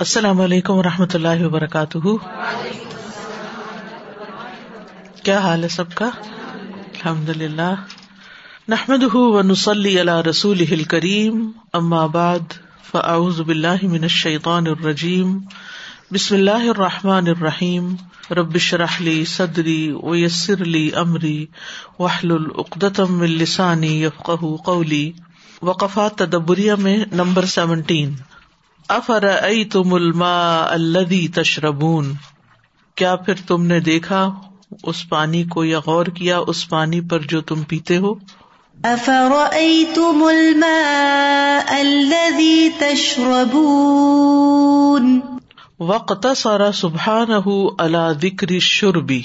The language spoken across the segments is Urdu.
السلام علیکم و رحمۃ اللہ وبرکاتہ۔ کیا حال ہے سب کا؟ الحمد للہ نحمد و نسلی اللہ رسول کریم ام آباد فعز باللہ من الشیطان الرجیم۔ بسم اللہ الرحمٰن الرحیم۔ ربش رحلی صدری ویسر علی عمری وحل العقدم السانی یفق قولی۔ وقفات تدبریہ میں نمبر سیونٹین۔ افر تم الما الدی تشربون؟ کیا پھر تم نے دیکھا اس پانی کو یا غور کیا اس پانی پر جو تم پیتے ہو؟ افر تم الماء الذي تشربون؟ وقت سارا سبحان اللہ ذکر شربی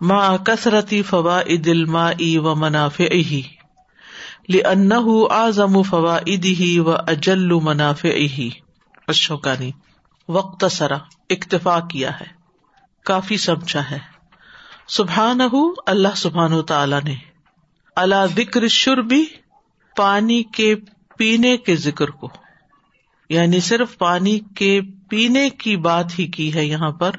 ماں کثرتی فوائد الماء منافع لأنه اعظم فوائده و اجل منافعه۔ اشوکانی وقت سرا، اکتفا کیا ہے۔ کافی سمجھا ہے۔ سبحان اللہ سبحان تعالی نے۔ اللہ ذکر شربی پانی کے پینے کے ذکر کو۔ یعنی صرف پانی کے پینے کی بات ہی کی ہے یہاں پر۔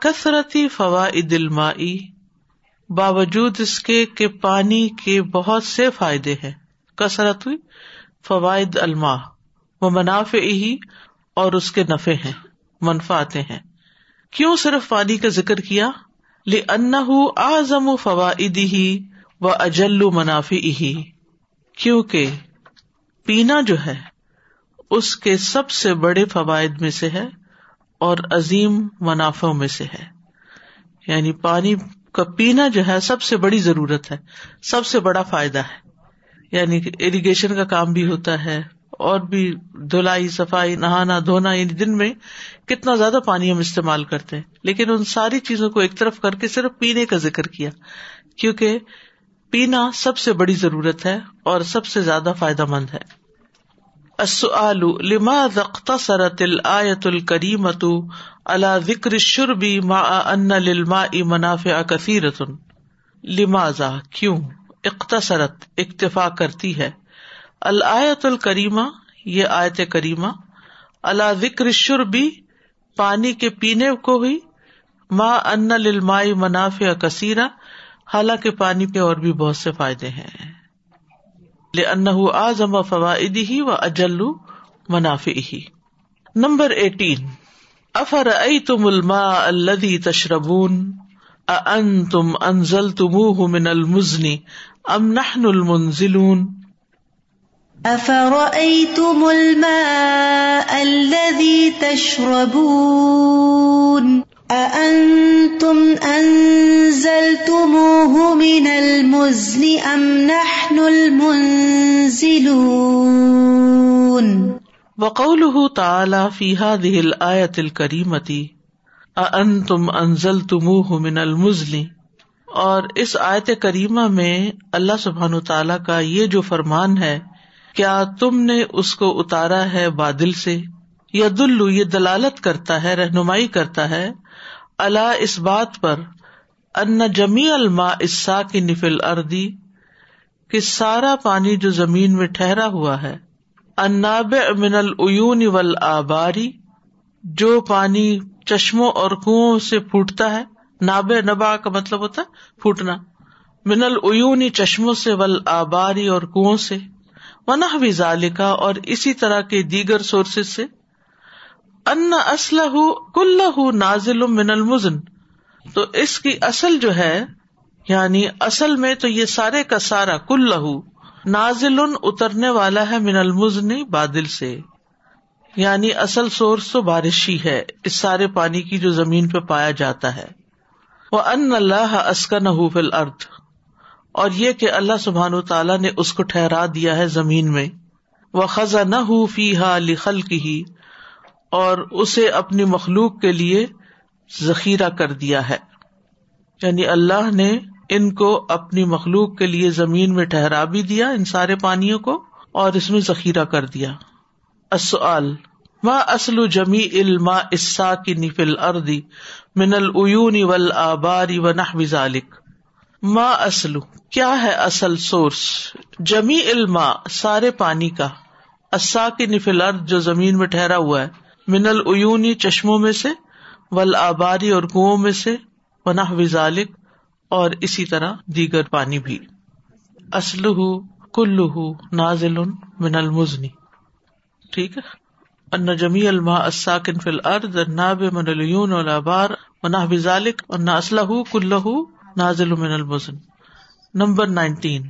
کثرتی فوائد المائی باوجود اس کے کہ پانی کے بہت سے فائدے ہیں۔ کثرت ہوئی فوائد الما وہ منافع ہی اور اس کے نفے ہیں منفاتے ہیں۔ کیوں صرف پانی کا ذکر کیا؟ لی ان آزم فوائد ہی و اجل منافع ہی کیونکہ پینا جو ہے، اس کے سب سے بڑے فوائد میں سے ہے اور عظیم منافع میں سے ہے۔ یعنی پانی کا پینا جو ہے، سب سے بڑی ضرورت ہے، سب سے بڑا فائدہ ہے۔ یعنی اریگیشن کا کام بھی ہوتا ہے اور بھی دھلائی، صفائی، نہانا، دھونا یعنی دن میں کتنا زیادہ پانی ہم استعمال کرتے ہیں۔ لیکن ان ساری چیزوں کو ایک طرف کر کے صرف پینے کا ذکر کیا، کیونکہ پینا سب سے بڑی ضرورت ہے اور سب سے زیادہ فائدہ مند ہے۔ لما اختصرت الآیت الکریمت اللہ ذکر شربی ما ان لما منافع کثیرت لماذا؟ کیوں اختصرت اکتفا کرتی ہے۔ الآیت الکریمہ، یہ آیت کریمہ اللہ ذکر شربی پانی کے پینے کو ہی ماں ان للمائی منافع کثیرہ، حالانکہ پانی کے اور بھی بہت سے فائدے ہیں۔ ان آزم فوائد ہی و منافع ہی نمبر ایٹین افر ائی تم الما الدی تشربون؟ ان تم انزل تم من المزنی ام نحن المنزلون؟ افرأيتم الماء الذي تشربون؟ أأنتم أنزلتموه من المزن أم نحن المنزلون؟ وقوله تعالى في هذه الآية الكريمة، أأنتم أنزلتموه من المزن؟ اور اس آیت کریمہ میں اللہ سبحان تعالیٰ کا یہ جو فرمان ہے کیا تم نے اس کو اتارا ہے بادل سے؟ یا دلو یہ دلالت کرتا ہے، رہنمائی کرتا ہے۔ اللہ اس بات پر، ان جمی الما اسا کی نفل اردی کہ سارا پانی جو زمین میں ٹھہرا ہوا ہے۔ اناب من العیون ول آباری جو پانی چشموں اور کنو سے پھوٹتا ہے۔ ناب نبا کا مطلب ہوتا ہے پھوٹنا۔ من العیونی چشموں سے ول آباری اور کنو سے۔ منہ بھی ذالکا، اور اسی طرح کے دیگر سورسز سے، ان اسلح کل نازل من المزن۔ تو اس کی اصل جو ہے یعنی اصل میں تو یہ سارے کا سارا کل لہو نازل اترنے والا ہے من المزنی بادل سے۔ یعنی اصل سورس تو بارش ہی ہے، اس سارے پانی کی جو زمین پہ پایا جاتا ہے۔ وہ ان اللہ اسکن فل ارتھ اور یہ کہ اللہ سبحان تعالیٰ نے اس کو ٹھہرا دیا ہے زمین میں۔ وہ خزا نہ ہو فی ہا لخل کی اور اسے اپنی مخلوق کے لیے ذخیرہ کر دیا ہے۔ یعنی اللہ نے ان کو اپنی مخلوق کے لیے زمین میں ٹھہرا بھی دیا، ان سارے پانیوں کو، اور اس میں ذخیرہ کر دیا۔ اصل ماں اسلو جمی علما اسا کی نفل اردی من العیون ول آباری و نہ ذالک ماں اسلو کیا ہے اصل سورس جمی علما، سارے پانی کا۔ اصا کی نفل ارد جو زمین میں ٹھہرا ہوا ہے، من العیونی چشموں میں سے ول آباری اور کنو میں سے پناہ وزالک اور اسی طرح دیگر پانی بھی۔ اسلح کلو نازل من المزنی ٹھیک ہے؟ ان جمی الما الساکن فی الارض الناب من العیون والآبار، ونحو ذلك ان اسلح کلہ نازل من المزن. نمبر نائنٹین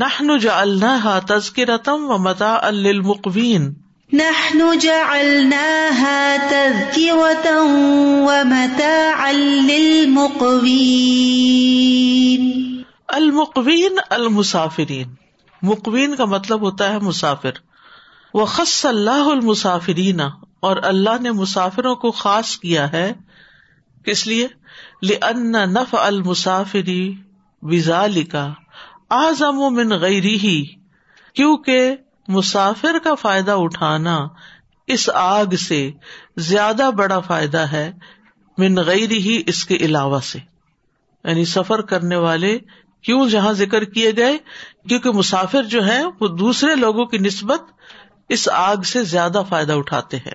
نحن جعلناها تذکرتم و متاعا للمقوین. نحن جعلناها تذكرة ومتاعا للمقوين المقوین المسافرین. مقوین کا مطلب ہوتا ہے مسافر. وہ خص اللہ المسافرین اور اللہ نے مسافروں کو خاص کیا ہے کس لیے؟ لن نف المسافری وزال کا آزم من غیری ہی کیونکہ مسافر کا فائدہ اٹھانا اس آگ سے زیادہ بڑا فائدہ ہے من غیر ہی اس کے علاوہ سے۔ یعنی سفر کرنے والے کیوں جہاں ذکر کیے گئے؟ کیونکہ مسافر جو ہے وہ دوسرے لوگوں کی نسبت اس آگ سے زیادہ فائدہ اٹھاتے ہیں۔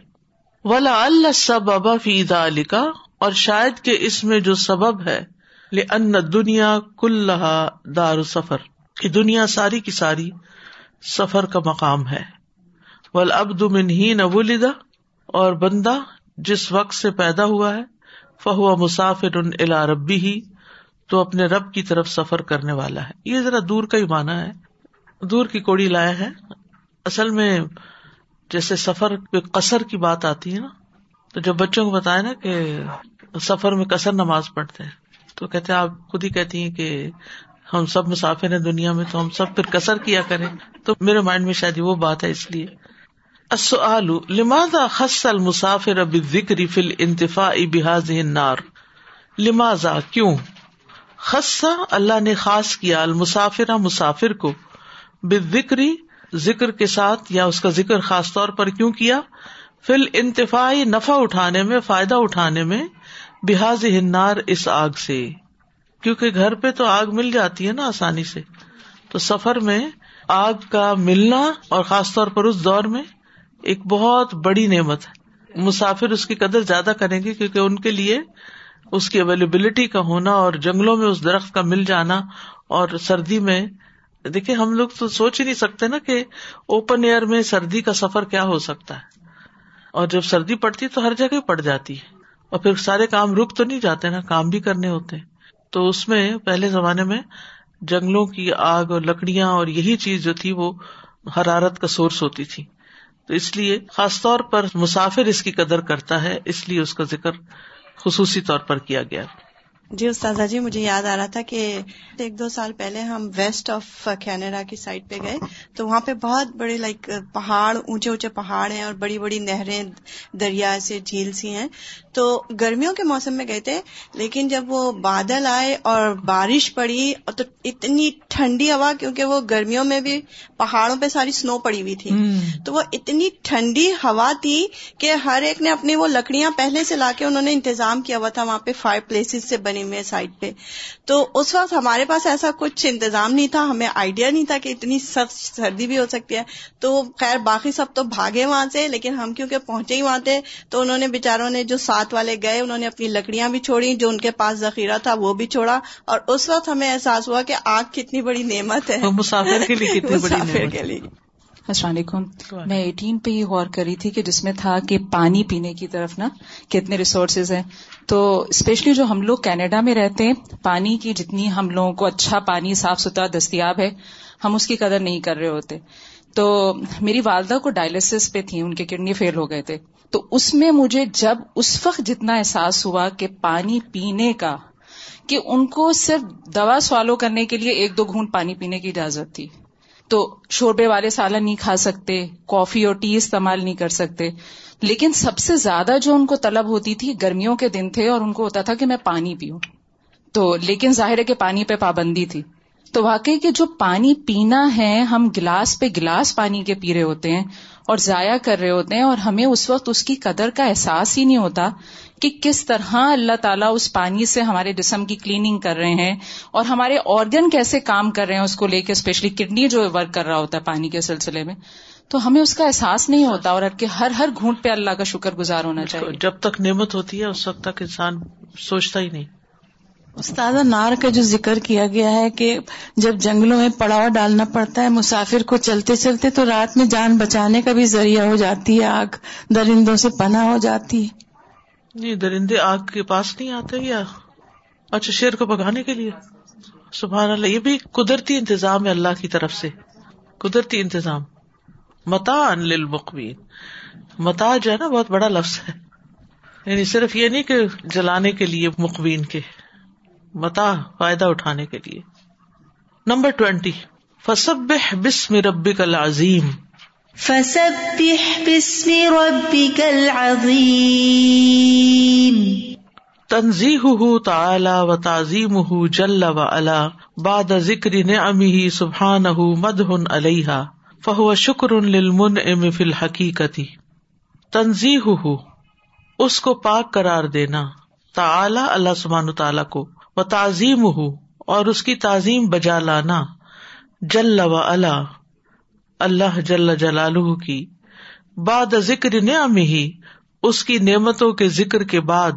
ولا اللہ سب ابا فیدا علی کا اور شاید کہ اس میں جو سبب ہے ان دنیا کل دار سفر۔ کی دنیا ساری کی ساری سفر کا مقام ہے۔ ول ابد من ہی نولیدا اور بندہ جس وقت سے پیدا ہوا ہے فہو مسافر ان الا ربی ہی تو اپنے رب کی طرف سفر کرنے والا ہے۔ یہ ذرا دور کا ہی مانا ہے۔ دور کی کوڑی لایا ہے اصل میں جیسے سفر پہ قصر کی بات آتی ہے نا تو جب بچوں کو بتایا نا کہ سفر میں کثر نماز پڑھتے ہیں، تو کہتے آپ خود ہی کہتی ہیں کہ ہم سب مسافر ہیں دنیا میں، تو ہم سب پھر کثر کیا کریں۔ تو میرے مائنڈ میں شاید وہ بات ہے، اس لیے۔ لماز خس المسافر اب ذکری فل انتفا بحاظ نار لمازا کیوں؟ خصا اللہ نے خاص کیا المسافر مسافر کو بکری ذکر کے ساتھ، یا اس کا ذکر خاص طور پر کیوں کیا؟ فل انتفاعی نفع اٹھانے میں، فائدہ اٹھانے میں بحاظ ہنار اس آگ سے۔ کیونکہ گھر پہ تو آگ مل جاتی ہے نا آسانی سے۔ تو سفر میں آگ کا ملنا اور خاص طور پر اس دور میں ایک بہت بڑی نعمت ہے۔ مسافر اس کی قدر زیادہ کریں گے کیونکہ ان کے لیے اس کی اویلیبلٹی کا ہونا اور جنگلوں میں اس درخت کا مل جانا اور سردی میں دیکھیے ہم لوگ تو سوچ ہی نہیں سکتے نا کہ اوپن ایئر میں سردی کا سفر کیا ہو سکتا ہے۔ اور جب سردی پڑتی تو ہر جگہ پڑ جاتی ہے۔ اور پھر سارے کام رک تو نہیں جاتے نا، کام بھی کرنے ہوتے۔ تو اس میں پہلے زمانے میں جنگلوں کی آگ اور لکڑیاں اور یہی چیز جو تھی وہ حرارت کا سورس ہوتی تھی۔ تو اس لیے خاص طور پر مسافر اس کی قدر کرتا ہے، اس لیے اس کا ذکر خصوصی طور پر کیا گیا۔ جی استاذہ جی مجھے یاد آ رہا تھا کہ ایک دو سال پہلے ہم ویسٹ آف کینیڈا کی سائڈ پہ گئے تو وہاں پہ بہت بڑے لائک پہاڑ اونچے اونچے پہاڑ ہیں اور بڑی بڑی نہریں دریا سے جھیل سی ہیں۔ تو گرمیوں کے موسم میں گئے تھے لیکن جب وہ بادل آئے اور بارش پڑی تو اتنی ٹھنڈی ہوا کیونکہ وہ گرمیوں میں بھی پہاڑوں پہ ساری سنو پڑی ہوئی تھی۔ تو وہ اتنی ٹھنڈی ہوا تھی کہ ہر ایک نے اپنی وہ لکڑیاں پہلے سے لا کے انہوں نے انتظام کیا ہوا تھا۔ وہاں پہ فائر پلیسز سے بنی ہوئے سائڈ پہ۔ تو اس وقت ہمارے پاس ایسا کچھ انتظام نہیں تھا ہمیں آئیڈیا نہیں تھا کہ اتنی سخت سردی بھی ہو سکتی ہے۔ تو خیر باقی سب تو بھاگے وہاں سے لیکن ہم کیونکہ پہنچے ہی وہاں تھے تو انہوں نے بےچاروں نے جو ساتھ والے گئے انہوں نے اپنی لکڑیاں بھی چھوڑی جو ان کے پاس ذخیرہ تھا وہ بھی چھوڑا۔ اور اس وقت ہمیں احساس ہوا کہ آگ کتنی بڑی نعمت ہے۔ مسافر کے لیے کتنی بڑی کے لیے۔ السلام علیکم۔ میں ایٹین پہ یہ غور کری تھی کہ جس میں تھا کہ پانی پینے کی طرف نا کتنے ریسورسز ہیں۔ تو اسپیشلی جو ہم لوگ کینیڈا میں رہتے ہیں پانی کی جتنی ہم لوگوں کو اچھا پانی صاف ستھرا دستیاب ہے ہم اس کی قدر نہیں کر رہے ہوتے۔ تو میری والدہ کو ڈائلسس پہ تھی ان کے کڈنی فیل ہو گئے تھے۔ تو اس میں مجھے جب اس وقت جتنا احساس ہوا کہ پانی پینے کا کہ ان کو صرف دوا سوالو کرنے کے لیے ایک دو گھونٹ پانی پینے کی اجازت تھی۔ تو شوربے والے سالن نہیں کھا سکتے کافی اور ٹی استعمال نہیں کر سکتے۔ لیکن سب سے زیادہ جو ان کو طلب ہوتی تھی، گرمیوں کے دن تھے اور ان کو ہوتا تھا کہ میں پانی پیوں۔ تو لیکن ظاہر ہے کہ پانی پہ پابندی تھی۔ تو واقعی کہ جو پانی پینا ہے، ہم گلاس پہ گلاس پانی کے پی رہے ہوتے ہیں اور ضائع کر رہے ہوتے ہیں اور ہمیں اس وقت اس کی قدر کا احساس ہی نہیں ہوتا کہ کس طرح اللہ تعالیٰ اس پانی سے ہمارے جسم کی کلیننگ کر رہے ہیں اور ہمارے آرگن کیسے کام کر رہے ہیں اس کو لے کے اسپیشلی کڈنی جو ورک کر رہا ہوتا ہے پانی کے سلسلے میں تو ہمیں اس کا احساس نہیں ہوتا اور کہ ہر ہر گھونٹ پہ اللہ کا شکر گزار ہونا چاہیے۔ جب تک نعمت ہوتی ہے اس وقت تک انسان سوچتا ہی نہیں۔ استاد نار کا جو ذکر کیا گیا ہے کہ جب جنگلوں میں پڑاؤ ڈالنا پڑتا ہے مسافر کو چلتے چلتے تو رات میں جان بچانے کا بھی ذریعہ ہو جاتی ہے آگ درندوں سے پناہ ہو جاتی ہے۔ نہیں، درندے آگ کے پاس نہیں آتے یا؟ اچھا شیر کو بگانے کے لیے؟ سبحان اللہ، یہ بھی قدرتی انتظام ہے اللہ کی طرف سے۔ قدرتی انتظام۔ متا ان للمقبین متا جو ہے نا، بہت بڑا لفظ ہے۔ یعنی صرف یہ نہیں کہ جلانے کے لیے مقبین کے۔ متا، فائدہ اٹھانے کے لیے۔ Number twenty. فصب بسم ربک العظیم فسبح باسم ربك العظيم. تنزیح تعالی و تعظیم جل و علا، بعد ذکر نعمه سبحانه مدح علیہ فهو شکر للمنعم فی الحقیقت. تنزیح اس کو پاک قرار دینا، تعالی اللہ سبحانہ تعالی کو، و تعظیم ہو اور اس کی تعظیم بجا لانا، جل و علا اللہ جل جلال کی باد ذکر نعم ہی اس کی نعمتوں کے ذکر کے بعد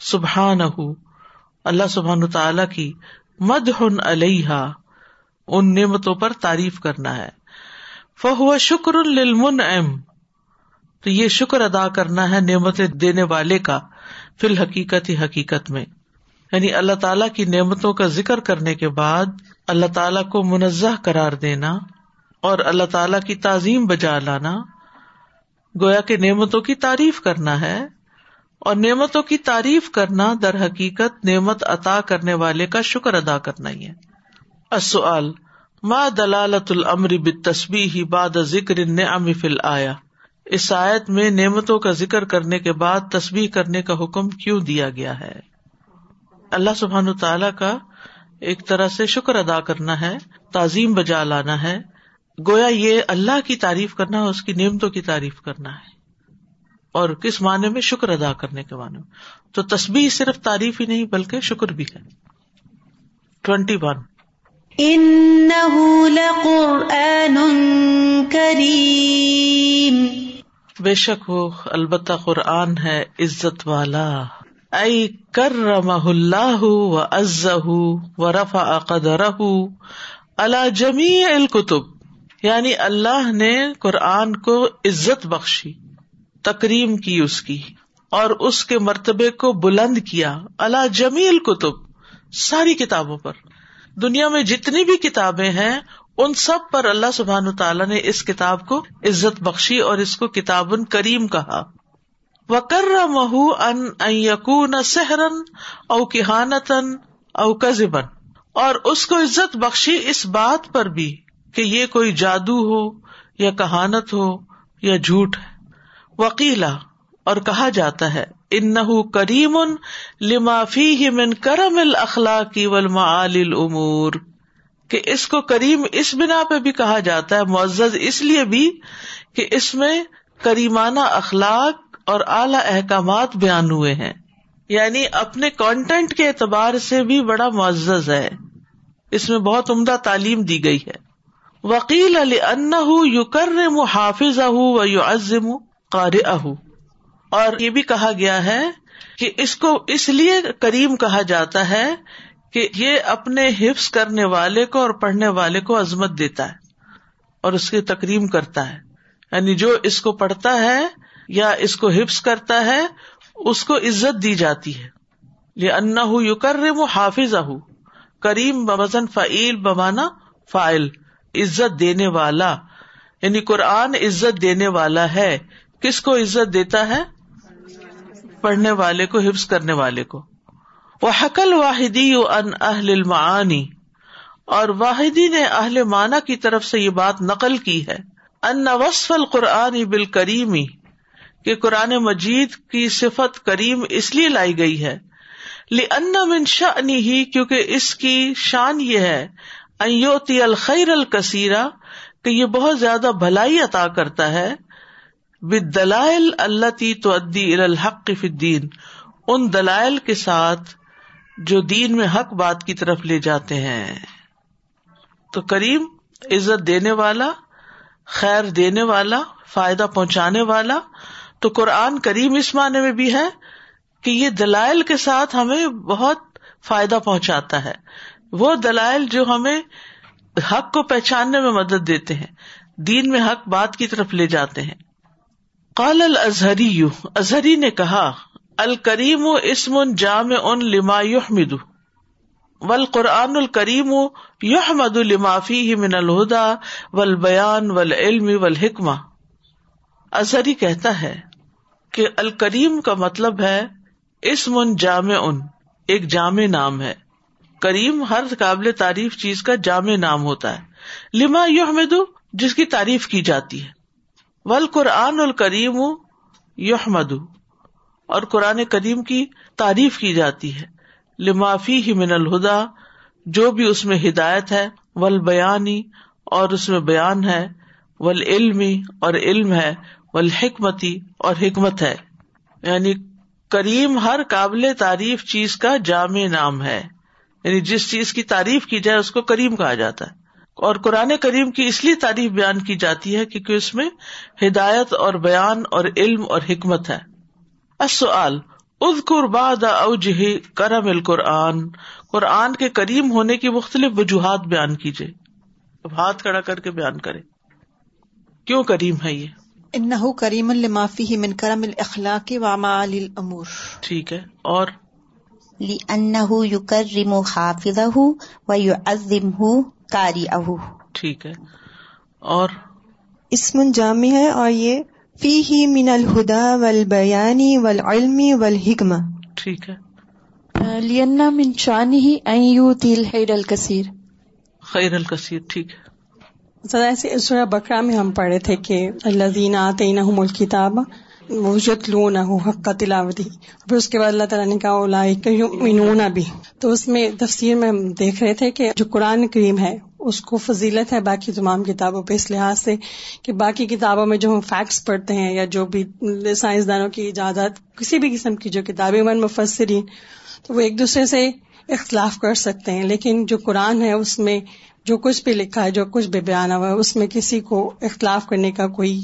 سبحان اللہ سبحان تعالی کی مد ہن علیہ ان نعمتوں پر تعریف کرنا ہے۔ فہو شکر المن ام تو یہ شکر ادا کرنا ہے نعمت دینے والے کا، فی الحقیقت ہی حقیقت میں۔ یعنی اللہ تعالیٰ کی نعمتوں کا ذکر کرنے کے بعد، اللہ تعالیٰ کو منزہ قرار دینا اور اللہ تعالی کی تعظیم بجا لانا، گویا کے نعمتوں کی تعریف کرنا ہے۔ اور نعمتوں کی تعریف کرنا در حقیقت نعمت عطا کرنے والے کا شکر ادا کرنا ہی ہے۔ ما دلالت العمر بسبی ہی باد ذکر نعم فل آیا اس آیت میں نعمتوں کا ذکر کرنے کے بعد تصویر کرنے کا حکم کیوں دیا گیا ہے؟ اللہ سبحان تعالی کا ایک طرح سے شکر ادا کرنا ہے، تعظیم بجا لانا ہے۔ گویا یہ اللہ کی تعریف کرنا اس کی نعمتوں کی تعریف کرنا ہے۔ اور کس معنی میں شکر ادا کرنے کے معنی میں؟ تو تصبیح صرف تعریف ہی نہیں بلکہ شکر بھی ہے۔ Twenty one. کریم۔ بے شک وہ البتہ قرآن ہے عزت والا۔ ائی کر رمح اللہ و از و رفا قدر اللہ جمی الکتب۔ یعنی اللہ نے قرآن کو عزت بخشی، تکریم کی اس کی، اور اس کے مرتبے کو بلند کیا۔ اللہ جمیل کتب، ساری کتابوں پر۔ دنیا میں جتنی بھی کتابیں ہیں، ان سب پر اللہ سبحان تعالیٰ نے اس کتاب کو عزت بخشی اور اس کو کتاب کریم کہا۔ وکر مہو ان یقون سہرن او کہانتن او کزبن اور اس کو عزت بخشی اس بات پر بھی۔ کہ یہ کوئی جادو ہو یا کہانت ہو یا جھوٹ ہے۔ وکیلا اور کہا جاتا ہے ان کریم ان لمافی من کرم الاخلاقی الامور۔ کہ اس کو کریم اس بنا پہ بھی کہا جاتا ہے، معزز اس لیے بھی کہ اس میں کریمانہ اخلاق اور اعلی احکامات بیان ہوئے ہیں۔ یعنی اپنے کانٹینٹ کے اعتبار سے بھی بڑا معزز ہے۔ اس میں بہت عمدہ تعلیم دی گئی ہے۔ وکیل علی ان یو کر حافظ اہ و یو ازم قار اور یہ بھی کہا گیا ہے کہ اس کو اس لیے کریم کہا جاتا ہے کہ یہ اپنے حفظ کرنے والے کو اور پڑھنے والے کو عظمت دیتا ہے اور اس کی تکریم کرتا ہے۔ یعنی جو اس کو پڑھتا ہے یا اس کو حفظ کرتا ہے، اس کو عزت دی جاتی ہے۔ یہ انا یو کر حافظ اہ کریم بزن فعیل بمانا فائل عزت دینے والا یعنی قرآن عزت دینے والا ہے، کس کو عزت دیتا ہے؟ پڑھنے والے کو، حفظ کرنے والے کو۔ وہ حقل واحدی ان اہل المعانی اور واحدی نے اہل مانا کی طرف سے یہ بات نقل کی ہے۔ ان وصف القرآن بال کریمی کہ قرآن مجید کی صفت کریم اس لیے لائی گئی ہے۔ ان من ہی کیونکہ اس کی شان یہ ہے ایوتی الخیر الکثیرا کہ یہ بہت زیادہ بھلائی عطا کرتا ہے دلائل اللہ تی تو ادی الحق فدین ان دلائل کے ساتھ جو دین میں حق بات کی طرف لے جاتے ہیں۔ تو کریم، عزت دینے والا، خیر دینے والا، فائدہ پہنچانے والا، تو قرآن کریم اس معنی میں بھی ہے کہ یہ دلائل کے ساتھ ہمیں بہت فائدہ پہنچاتا ہے۔ وہ دلائل جو ہمیں حق کو پہچاننے میں مدد دیتے ہیں۔ دین میں حق بات کی طرف لے جاتے ہیں۔ قال الازہری اظہری نے کہا، الکریم اسم جام ان لما یحمد۔ ول قرآن الکریم یحمد لمافی من الہدا ول بیان ول علم ول حکمہ اظہری کہتا ہے کہ الکریم کا مطلب ہے اسم جامع ان ایک جامع نام ہے۔ کریم ہر قابل تعریف چیز کا جامع نام ہوتا ہے۔ لما یحمد جس کی تعریف کی جاتی ہے۔ ول قرآن الکریم یحمد اور قرآن کریم کی تعریف کی جاتی ہے۔ لمافی ہی من الہدا، جو بھی اس میں ہدایت ہے ول بیانی اور اس میں بیان ہے۔ ول علمی اور علم ہے۔ ول حکمتی اور حکمت ہے۔ یعنی کریم ہر قابل تعریف چیز کا جامع نام ہے۔ یعنی جس چیز کی تعریف کی جائے اس کو کریم کہا جاتا ہے۔ اور قرآن کریم کی اس لیے تعریف بیان کی جاتی ہے کیونکہ اس میں ہدایت اور بیان اور علم اور حکمت ہے۔ اوجہ کرم القرآن۔ قرآن کے کریم ہونے کی مختلف وجوہات بیان کیجیے ہاتھ کڑا کر کے بیان کرے کیوں کریم ہے یہ؟ انہ کریم المافی من کرم الاخلاق وعمال الامور۔ ٹھیک ہے۔ اور لأنه يكرم حافظه ويعظمه قارئه۔ ٹھیک ہے۔ اور اسم جامع ہے اور یہ فی ہی من الہدا والبیانی والعلم والحکمہ۔ ٹھیک ہے۔ لینا من شانه ان یوتی الخیر الکثیر خیر الکثیر ٹھیک ہے۔ سدا ایسے سورہ بکرا میں ہم پڑھے تھے کہ اللہ دینا آتینہم الکتاب وجتلونہ حق تلاوتی پھر اس کے بعد اللہ تعالیٰ نے کہا اولئک یؤمنون بھی تو اس میں تفسیر میں ہم دیکھ رہے تھے کہ جو قرآن کریم ہے، اس کو فضیلت ہے باقی تمام کتابوں پہ، اس لحاظ سے کہ باقی کتابوں میں جو ہم فیکٹس پڑھتے ہیں یا جو بھی سائنسدانوں کی ایجادات کسی بھی قسم کی جو کتابیں من مفسرین، تو وہ ایک دوسرے سے اختلاف کر سکتے ہیں۔ لیکن جو قرآن ہے، اس میں جو کچھ بھی لکھا ہے، جو کچھ بھی بیان ہوا ہے، اس میں کسی کو اختلاف کرنے کا کوئی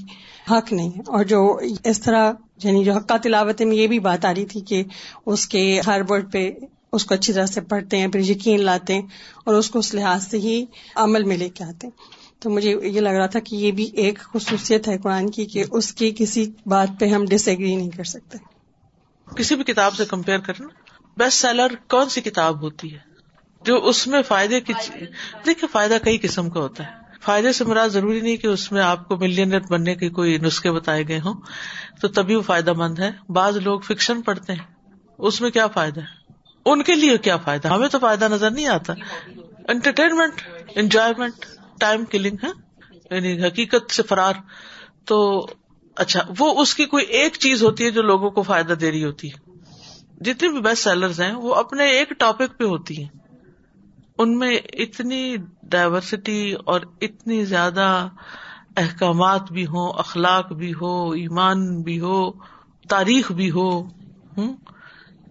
حق نہیں ہے۔ اور جو اس طرح یعنی جو حقہ تلاوت میں یہ بھی بات آ رہی تھی کہ اس کے ہر ورڈ پہ اس کو اچھی طرح سے پڑھتے ہیں، پھر یقین لاتے ہیں اور اس کو اس لحاظ سے ہی عمل میں لے کے آتے ہیں۔ تو مجھے یہ لگ رہا تھا کہ یہ بھی ایک خصوصیت ہے قرآن کی کہ اس کی کسی بات پہ ہم ڈس ایگری نہیں کر سکتے۔ کسی بھی کتاب سے کمپیئر کرنا بیسٹ سیلر کون سی کتاب ہوتی ہے؟ جو اس میں فائدے کی دیکھیے، فائدہ کئی قسم کا ہوتا ہے۔ فائدے سے مراد ضروری نہیں کہ اس میں آپ کو ملینئر بننے کے کوئی نسخے بتائے گئے ہوں، تو تبھی وہ فائدہ مند ہے۔ بعض لوگ فکشن پڑھتے ہیں، اس میں کیا فائدہ ہے؟ ان کے لیے کیا فائدہ؟ ہمیں تو فائدہ نظر نہیں آتا۔ انٹرٹینمنٹ انجوائےمنٹ ٹائم کلنگ ہے یعنی حقیقت سے فرار۔ تو اچھا وہ اس کی کوئی ایک چیز ہوتی ہے جو لوگوں کو فائدہ دے رہی ہوتی ہے۔ جتنے بھی بیسٹ سیلرز ہیں، وہ اپنے ایک ٹاپک پہ ہوتی ہیں۔ ان میں اتنی ڈائورسٹی اور اتنی زیادہ احکامات بھی ہوں، اخلاق بھی ہو، ایمان بھی ہو، تاریخ بھی ہو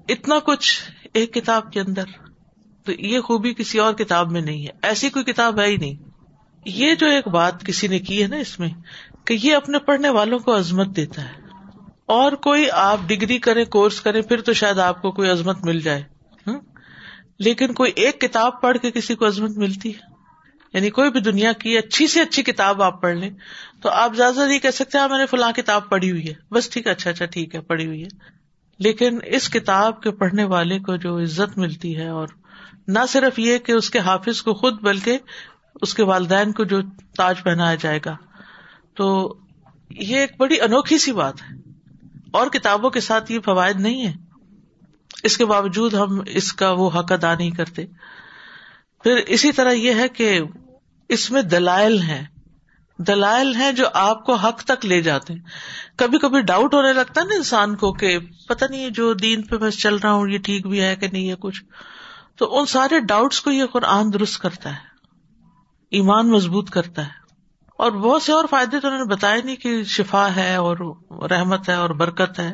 اتنا کچھ ایک کتاب کے اندر۔ تو یہ خوبی کسی اور کتاب میں نہیں ہے۔ ایسی کوئی کتاب ہے ہی نہیں۔ یہ جو ایک بات کسی نے کی ہے نا اس میں، کہ یہ اپنے پڑھنے والوں کو عظمت دیتا ہے۔ اور کوئی آپ ڈگری کرے کورس کرے پھر تو شاید آپ کو کوئی عظمت مل جائے۔ لیکن کوئی ایک کتاب پڑھ کے کسی کو عظمت ملتی ہے؟ یعنی کوئی بھی دنیا کی اچھی سے اچھی کتاب آپ پڑھ لیں، تو آپ زیادہ نہیں کہہ سکتے ہاں میں نے فلاں کتاب پڑھی ہوئی ہے۔ بس ٹھیک ہے اچھا اچھا ٹھیک ہے، پڑھی ہوئی ہے۔ لیکن اس کتاب کے پڑھنے والے کو جو عزت ملتی ہے، اور نہ صرف یہ کہ اس کے حافظ کو خود، بلکہ اس کے والدین کو جو تاج پہنایا جائے گا۔ تو یہ ایک بڑی انوکھی سی بات ہے۔ اور کتابوں کے ساتھ یہ فوائد نہیں ہے اس کے باوجود ہم اس کا وہ حق ادا نہیں کرتے۔ پھر اسی طرح یہ ہے کہ اس میں دلائل ہیں۔ دلائل ہیں جو آپ کو حق تک لے جاتے ہیں۔ کبھی کبھی ڈاؤٹ ہونے لگتا ہے نا انسان کو کہ پتا نہیں جو دین پہ میں چل رہا ہوں، یہ ٹھیک بھی ہے کہ نہیں ہے کچھ۔ تو ان سارے ڈاؤٹس کو یہ قرآن درست کرتا ہے۔ ایمان مضبوط کرتا ہے۔ اور بہت سے اور فائدے تو انہوں نے بتایا نہیں کہ شفا ہے اور رحمت ہے اور برکت ہے۔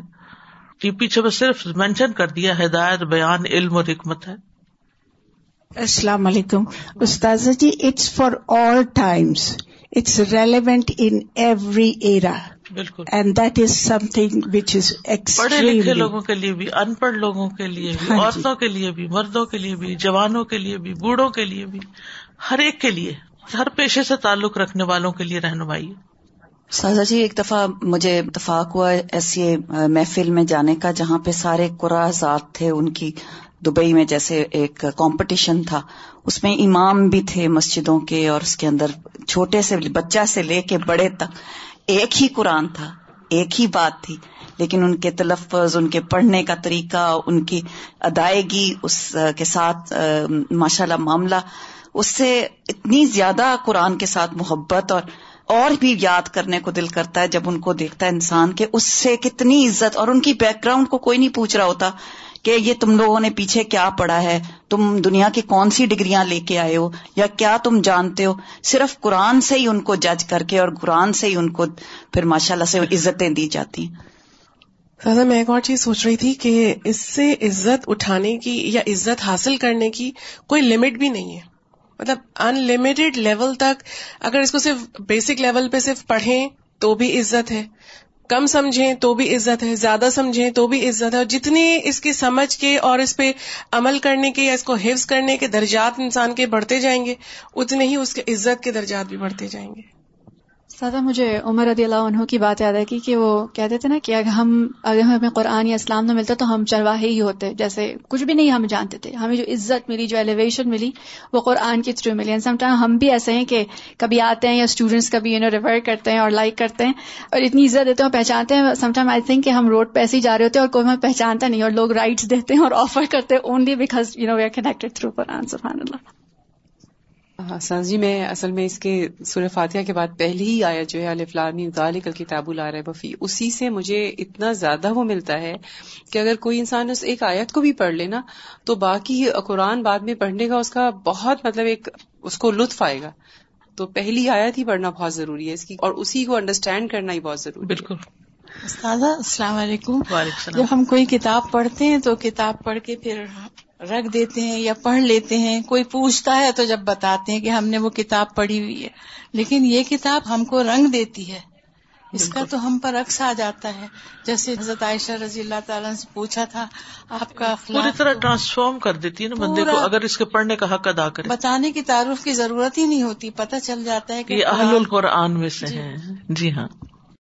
یہ پیچھے میں صرف مینشن کر دیا ہدایت بیان علم اور حکمت ہے السلام علیکم استاذ ji it's for all times it's relevant in every era. بالکل And that is something which is پڑھے لکھے. لوگوں کے لیے بھی ان پڑھ لوگوں کے لیے بھی ہاں جی۔ عورتوں کے لیے بھی مردوں کے لیے بھی جوانوں کے لیے بھی بوڑھوں کے لیے بھی ہر ایک کے لیے ہر پیشے سے تعلق رکھنے والوں کے لیے رہنمائی۔ سازا جی ایک دفعہ مجھے اتفاق ہوا ایسی محفل میں جانے کا، جہاں پہ سارے قرآ ذات تھے، ان کی دبئی میں جیسے ایک کمپٹیشن تھا، اس میں امام بھی تھے مسجدوں کے، اور اس کے اندر چھوٹے سے، بچہ سے لے کے بڑے تک، ایک ہی قرآن تھا، ایک ہی بات تھی، لیکن ان کے تلفظ، ان کے پڑھنے کا طریقہ، ان کی ادائیگی، اس کے ساتھ ماشاء اللہ معاملہ، اس سے اتنی زیادہ قرآن کے ساتھ محبت اور اور بھی یاد کرنے کو دل کرتا ہے جب ان کو دیکھتا ہے انسان کہ اس سے کتنی عزت اور ان کی بیک گراؤنڈ کو کوئی نہیں پوچھ رہا ہوتا کہ یہ تم لوگوں نے پیچھے کیا پڑھا ہے؟ تم دنیا کی کون سی ڈگریاں لے کے آئے ہو؟ یا کیا تم جانتے ہو؟ صرف قرآن سے ہی ان کو جج کر کے اور قرآن سے ہی ان کو پھر ماشاء اللہ سے عزتیں دی جاتی ہیں۔ سازا میں ایک اور چیز سوچ رہی تھی کہ اس سے عزت اٹھانے کی یا عزت حاصل کرنے کی کوئی لمٹ بھی نہیں ہے۔ مطلب ان لمیٹڈ لیول تک، اگر اس کو صرف بیسک لیول پہ صرف پڑھیں تو بھی عزت ہے۔ کم سمجھیں تو بھی عزت ہے، زیادہ سمجھیں تو بھی عزت ہے۔ اور جتنے اس کی سمجھ کے اور اس پہ عمل کرنے کے یا اس کو حفظ کرنے کے درجات انسان کے بڑھتے جائیں گے اتنے ہی اس کے عزت کے درجات بھی بڑھتے جائیں گے۔ سادہ، مجھے عمر رضی اللہ عنہ کی بات یاد ہے کہ کہ وہ کہتے تھے نا کہ اگر ہم اگر ہمیں قرآن یا اسلام نہ ملتا تو ہم چرواہے ہی ہوتے، جیسے کچھ بھی نہیں ہم جانتے تھے۔ ہمیں جو عزت ملی، جو ایلیویشن ملی، وہ قرآن کے تھرو ملی۔ سم ٹائم ہم بھی ایسے ہیں کہ کبھی آتے ہیں یا اسٹوڈینٹس کبھی یو نو ریفر کرتے ہیں اور لائک کرتے ہیں اور اتنی عزت دیتے ہیں اور پہچانتے ہیں۔ سم ٹائم آئی تھنک کہ ہم روڈ پہ ایسے ہی جا رہے ہوتے ہیں اور کوئی ہمیں پہچانتا نہیں اور لوگ رائٹس دیتے ہیں اور آفر کرتے ہیں only because you know we are connected through قرآن سبحان اللہ۔ حسن جی میں اصل میں اس کے سورہ فاتحہ کے بعد پہلی ہی آیا جو ہے الفلامی ذالک الکتاب لا ریب فی اسی سے مجھے اتنا زیادہ وہ ملتا ہے کہ اگر کوئی انسان اس ایک آیت کو بھی پڑھ لینا تو باقی قرآن بعد میں پڑھنے کا اس کا بہت مطلب ایک اس کو لطف آئے گا۔ تو پہلی آیت ہی پڑھنا بہت ضروری ہے اس کی اور اسی کو انڈرسٹینڈ کرنا ہی بہت ضروری ہے۔ بالکل۔ استاذہ السلام علیکم۔ وعلیکم السلام۔ جب ہم کوئی کتاب پڑھتے ہیں تو کتاب پڑھ کے پھر رکھ دیتے ہیں یا پڑھ لیتے ہیں کوئی پوچھتا ہے تو جب بتاتے ہیں کہ ہم نے وہ کتاب پڑھی ہوئی ہے۔ لیکن یہ کتاب ہم کو رنگ دیتی ہے۔ اس کا تو ہم پر عکس آ جاتا ہے۔ جیسے حضرت عائشہ رضی اللہ تعالیٰ سے پوچھا تھا آپ کا پوری طرح ٹرانسفارم کر دیتی ہے نا بندے کو۔ اگر اس کے پڑھنے کا حق ادا کرے۔ بتانے کی تعارف کی ضرورت ہی نہیں ہوتی۔ پتہ چل جاتا ہے کہ یہ اہل قرآن- القرآن میں سے ہیں۔ جی ہاں۔